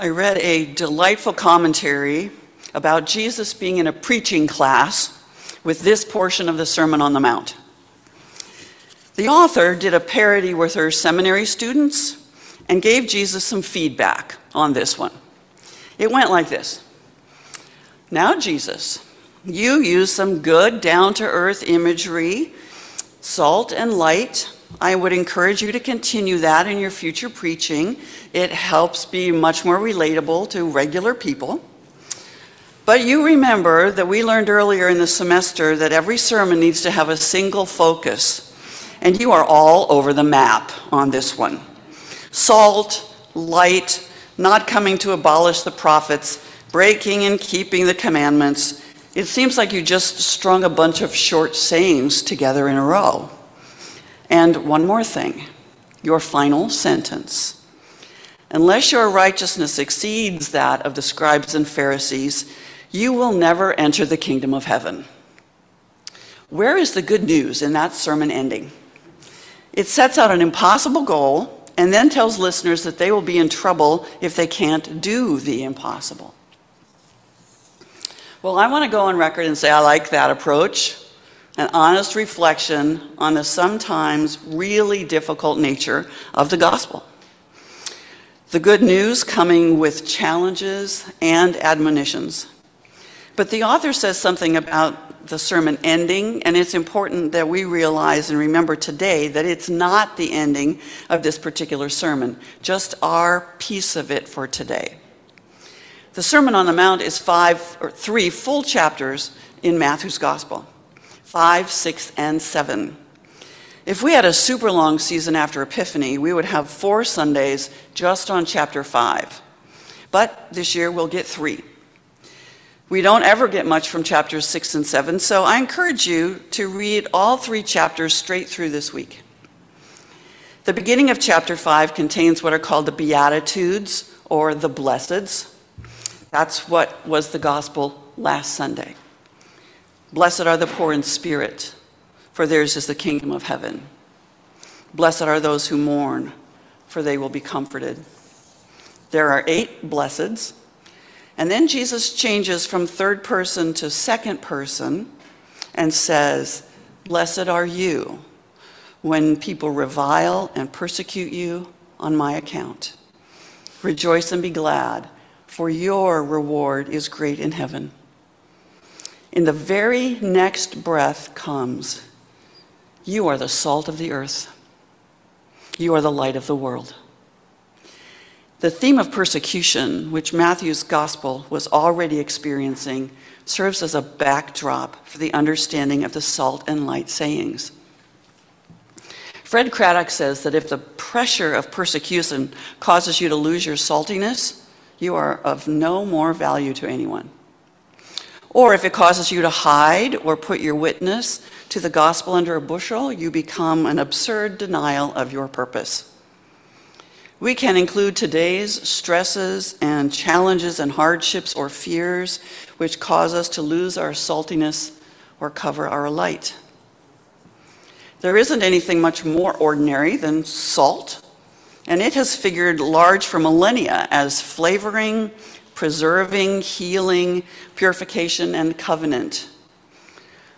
I read a delightful commentary about Jesus being in a preaching class with this portion of the Sermon on the Mount. The author did a parody with her seminary students and gave Jesus some feedback on this one. It went like this Now, Jesus, you use some good, down to earth imagery, salt and light. I would encourage you to continue that in your future preaching. It helps be much more relatable to regular people. But you remember that we learned earlier in the semester that every sermon needs to have a single focus. And you are all over the map on this one. Salt, light, not coming to abolish the prophets, breaking and keeping the commandments. It seems like you just strung a bunch of short sayings together in a row. And one more thing your final sentence. Unless your righteousness exceeds that of the scribes and Pharisees, you will never enter the kingdom of heaven. Where is the good news in that sermon ending? It sets out an impossible goal and then tells listeners that they will be in trouble if they can't do the impossible. Well, I want to go on record and say I like that approach an honest reflection on the sometimes really difficult nature of the gospel. The good news coming with challenges and admonitions. But the author says something about the sermon ending, and it's important that we realize and remember today that it's not the ending of this particular sermon, just our piece of it for today. The Sermon on the Mount is five or three full chapters in Matthew's Gospel. 5, 6, and 7. If we had a super long season after Epiphany, we would have four Sundays just on chapter 5. But this year we'll get three. We don't ever get much from chapters 6 and 7, so I encourage you to read all three chapters straight through this week. The beginning of chapter 5 contains what are called the Beatitudes or the Blesseds. That's what was the gospel last Sunday. Blessed are the poor in spirit, for theirs is the kingdom of heaven. Blessed are those who mourn, for they will be comforted. There are eight blesseds. And then Jesus changes from third person to second person and says, Blessed are you when people revile and persecute you on my account. Rejoice and be glad, for your reward is great in heaven. In the very next breath comes, You are the salt of the earth. You are the light of the world. The theme of persecution, which Matthew's gospel was already experiencing, serves as a backdrop for the understanding of the salt and light sayings. Fred Craddock says that if the pressure of persecution causes you to lose your saltiness, you are of no more value to anyone. Or if it causes you to hide or put your witness to the gospel under a bushel, you become an absurd denial of your purpose. We can include today's stresses and challenges and hardships or fears which cause us to lose our saltiness or cover our light. There isn't anything much more ordinary than salt, and it has figured large for millennia as flavoring, preserving, healing, purification, and covenant.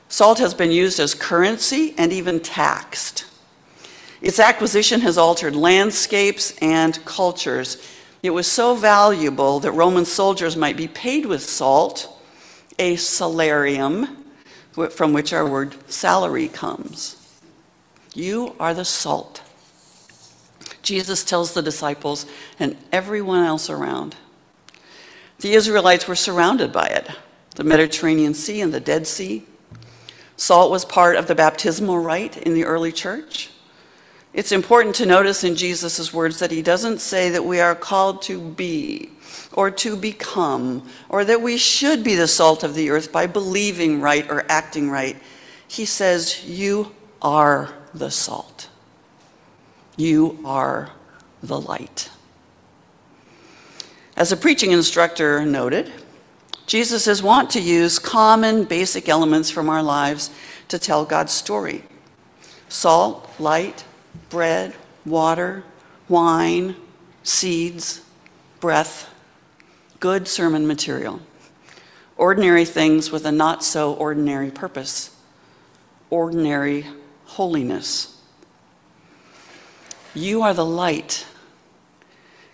Salt has been used as currency and even taxed. Its acquisition has altered landscapes and cultures. It was so valuable that Roman soldiers might be paid with salt, a salarium, from which our word salary comes. You are the salt. Jesus tells the disciples and everyone else around. The Israelites were surrounded by it the Mediterranean Sea and the Dead Sea. Salt was part of the baptismal rite in the early church. It's important to notice in Jesus' words that he doesn't say that we are called to be or to become or that we should be the salt of the earth by believing right or acting right. He says, You are the salt, you are the light. As a preaching instructor noted, Jesus is wont to use common basic elements from our lives to tell God's story salt, light, bread, water, wine, seeds, breath, good sermon material. Ordinary things with a not so ordinary purpose. Ordinary holiness. You are the light.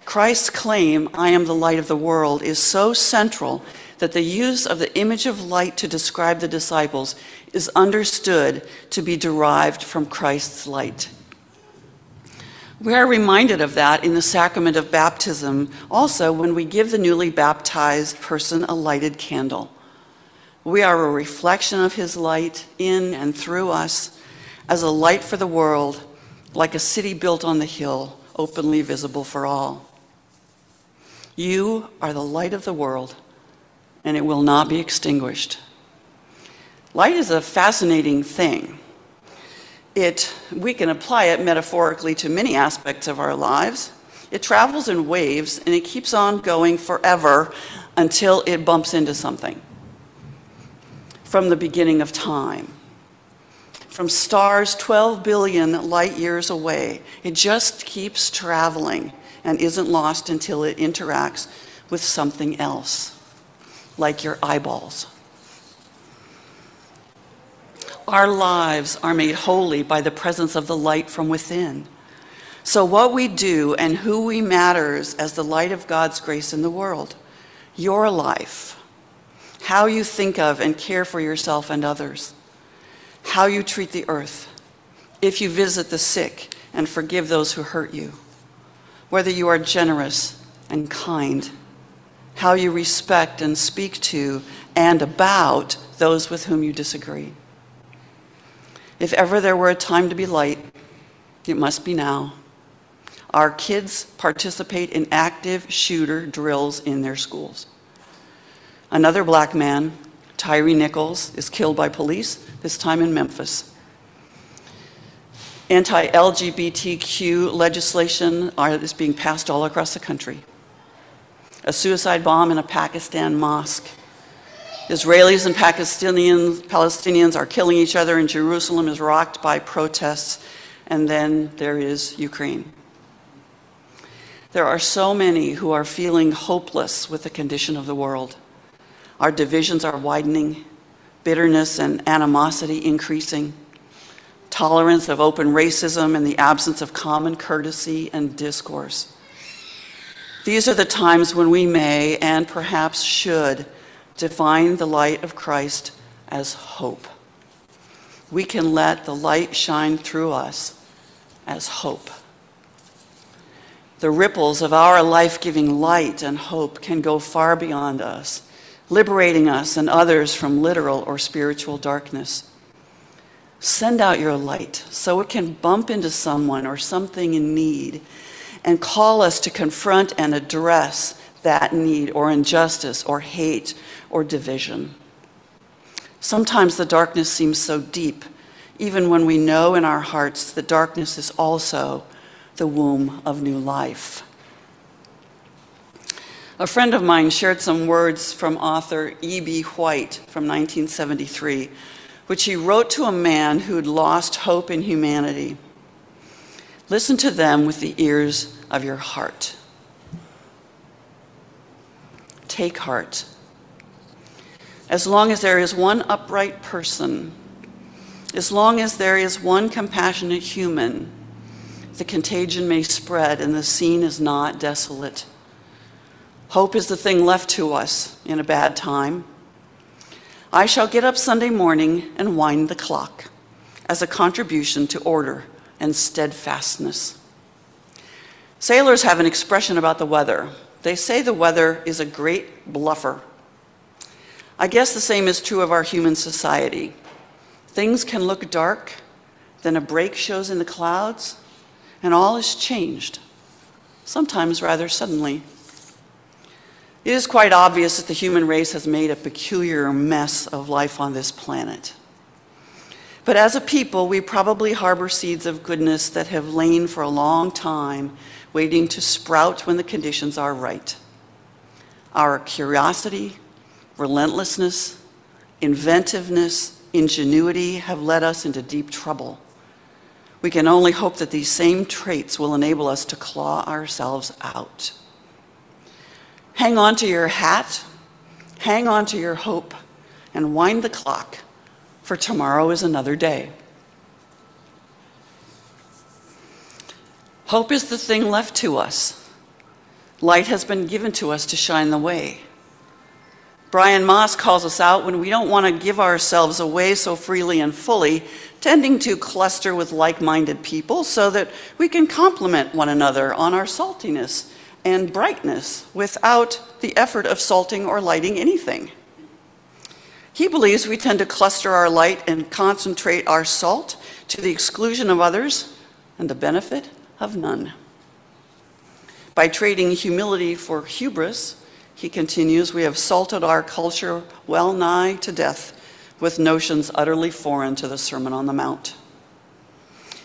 Christ's claim, I am the light of the world, is so central that the use of the image of light to describe the disciples is understood to be derived from Christ's light. We are reminded of that in the sacrament of baptism, also when we give the newly baptized person a lighted candle. We are a reflection of his light in and through us as a light for the world, like a city built on the hill, openly visible for all. You are the light of the world, and it will not be extinguished. Light is a fascinating thing. It, we can apply it metaphorically to many aspects of our lives. It travels in waves and it keeps on going forever until it bumps into something. From the beginning of time, from stars 12 billion light years away, it just keeps traveling and isn't lost until it interacts with something else, like your eyeballs. Our lives are made holy by the presence of the light from within. So, what we do and who we matters as the light of God's grace in the world. Your life, how you think of and care for yourself and others, how you treat the earth, if you visit the sick and forgive those who hurt you, whether you are generous and kind, how you respect and speak to and about those with whom you disagree. If ever there were a time to be light, it must be now. Our kids participate in active shooter drills in their schools. Another black man, Tyre Nichols, is killed by police, this time in Memphis. Anti LGBTQ legislation is being passed all across the country. A suicide bomb in a Pakistan mosque Israelis and Palestinians are killing each other, and Jerusalem is rocked by protests. And then there is Ukraine. There are so many who are feeling hopeless with the condition of the world. Our divisions are widening, bitterness and animosity increasing, tolerance of open racism and the absence of common courtesy and discourse. These are the times when we may and perhaps should define the light of Christ as hope. We can let the light shine through us as hope. The ripples of our life giving light and hope can go far beyond us, liberating us and others from literal or spiritual darkness. Send out your light so it can bump into someone or something in need and call us to confront and address that need or injustice or hate or division. Sometimes the darkness seems so deep, even when we know in our hearts the darkness is also the womb of new life. A friend of mine shared some words from author E.B. White from 1973, which he wrote to a man who'd lost hope in humanity. Listen to them with the ears of your heart. Take heart. As long as there is one upright person, as long as there is one compassionate human, the contagion may spread and the scene is not desolate. Hope is the thing left to us in a bad time. I shall get up Sunday morning and wind the clock as a contribution to order and steadfastness. Sailors have an expression about the weather. They say the weather is a great bluffer. I guess the same is true of our human society. Things can look dark, then a break shows in the clouds, and all is changed, sometimes rather suddenly. It is quite obvious that the human race has made a peculiar mess of life on this planet. But as a people, we probably harbor seeds of goodness that have lain for a long time, waiting to sprout when the conditions are right. Our curiosity, relentlessness, inventiveness, ingenuity have led us into deep trouble. We can only hope that these same traits will enable us to claw ourselves out. Hang on to your hat, hang on to your hope, and wind the clock, for tomorrow is another day. Hope is the thing left to us. Light has been given to us to shine the way. Brian Moss calls us out when we don't want to give ourselves away so freely and fully, tending to cluster with like minded people so that we can complement one another on our saltiness and brightness without the effort of salting or lighting anything. He believes we tend to cluster our light and concentrate our salt to the exclusion of others and the benefit of none. By trading humility for hubris, he continues, we have salted our culture well nigh to death with notions utterly foreign to the Sermon on the Mount.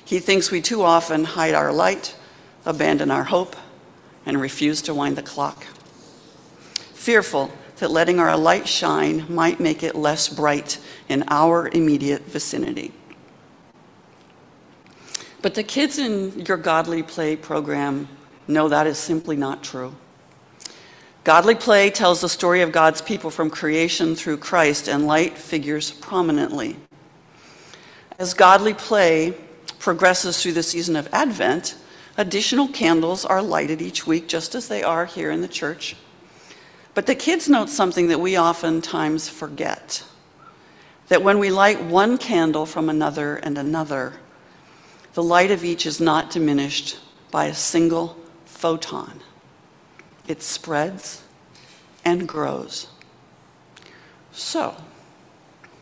He thinks we too often hide our light, abandon our hope, and refuse to wind the clock. Fearful that letting our light shine might make it less bright in our immediate vicinity. But the kids in your Godly Play program know that is simply not true. Godly play tells the story of God's people from creation through Christ, and light figures prominently. As godly play progresses through the season of Advent, additional candles are lighted each week, just as they are here in the church. But the kids note something that we oftentimes forget that when we light one candle from another and another, the light of each is not diminished by a single photon it spreads and grows. So,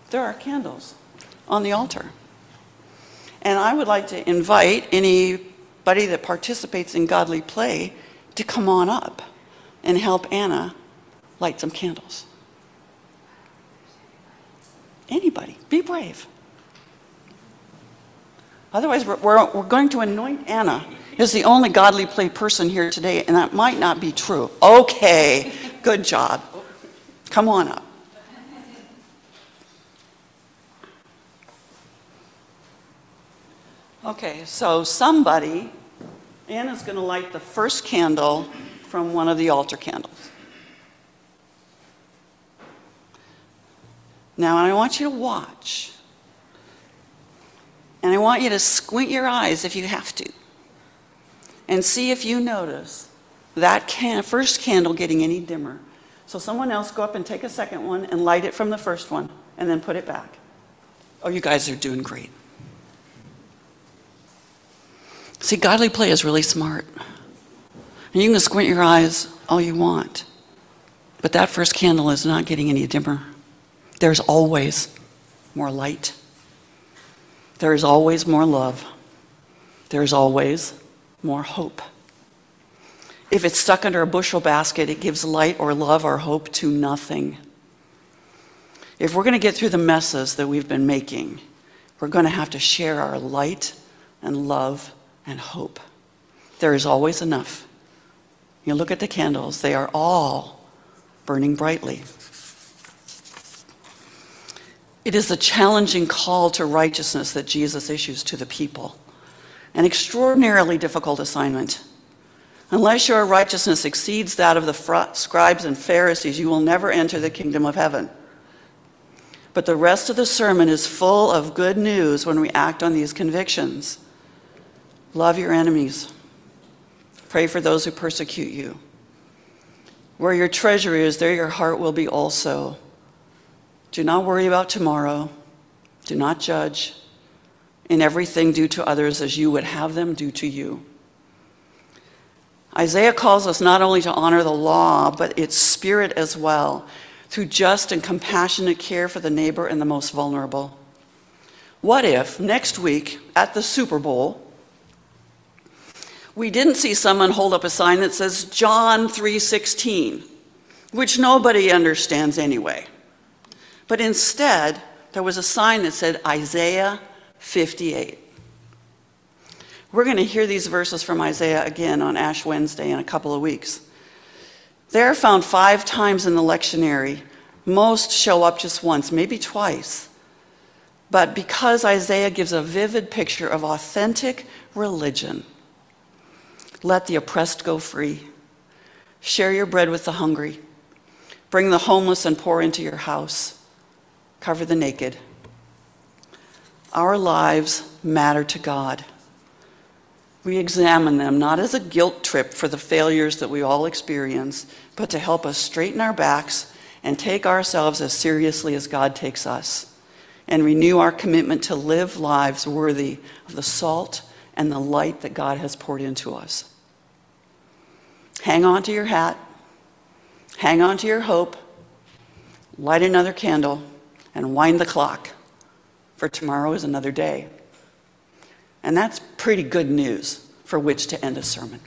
there are candles on the altar. And I would like to invite anybody that participates in godly play to come on up and help Anna light some candles. Anybody, be brave. Otherwise, we're, we're, we're going to anoint Anna is the only godly play person here today, and that might not be true. Okay, good job. Come on up. Okay, so somebody, Anna's going to light the first candle from one of the altar candles. Now, I want you to watch. And I want you to squint your eyes if you have to and see if you notice that can, first candle getting any dimmer. So someone else go up and take a second one and light it from the first one and then put it back. Oh, you guys are doing great. See, godly play is really smart. And you can squint your eyes all you want. But that first candle is not getting any dimmer. There's always more light. There is always more love. There's always more hope. If it's stuck under a bushel basket, it gives light or love or hope to nothing. If we're going to get through the messes that we've been making, we're going to have to share our light and love and hope. There is always enough. You look at the candles, they are all burning brightly. It is the challenging call to righteousness that Jesus issues to the people an extraordinarily difficult assignment. Unless your righteousness exceeds that of the scribes and Pharisees, you will never enter the kingdom of heaven. But the rest of the sermon is full of good news when we act on these convictions. Love your enemies. Pray for those who persecute you. Where your treasure is, there your heart will be also. Do not worry about tomorrow. Do not judge in everything do to others as you would have them do to you. Isaiah calls us not only to honor the law, but its spirit as well, through just and compassionate care for the neighbor and the most vulnerable. What if next week at the Super Bowl, we didn't see someone hold up a sign that says John 3:16, which nobody understands anyway. But instead, there was a sign that said Isaiah 58. We're going to hear these verses from Isaiah again on Ash Wednesday in a couple of weeks. They're found five times in the lectionary. Most show up just once, maybe twice. But because Isaiah gives a vivid picture of authentic religion, let the oppressed go free. Share your bread with the hungry. Bring the homeless and poor into your house. Cover the naked. Our lives matter to God. We examine them not as a guilt trip for the failures that we all experience, but to help us straighten our backs and take ourselves as seriously as God takes us, and renew our commitment to live lives worthy of the salt and the light that God has poured into us. Hang on to your hat, hang on to your hope, light another candle, and wind the clock, for tomorrow is another day. And that's pretty good news for which to end a sermon.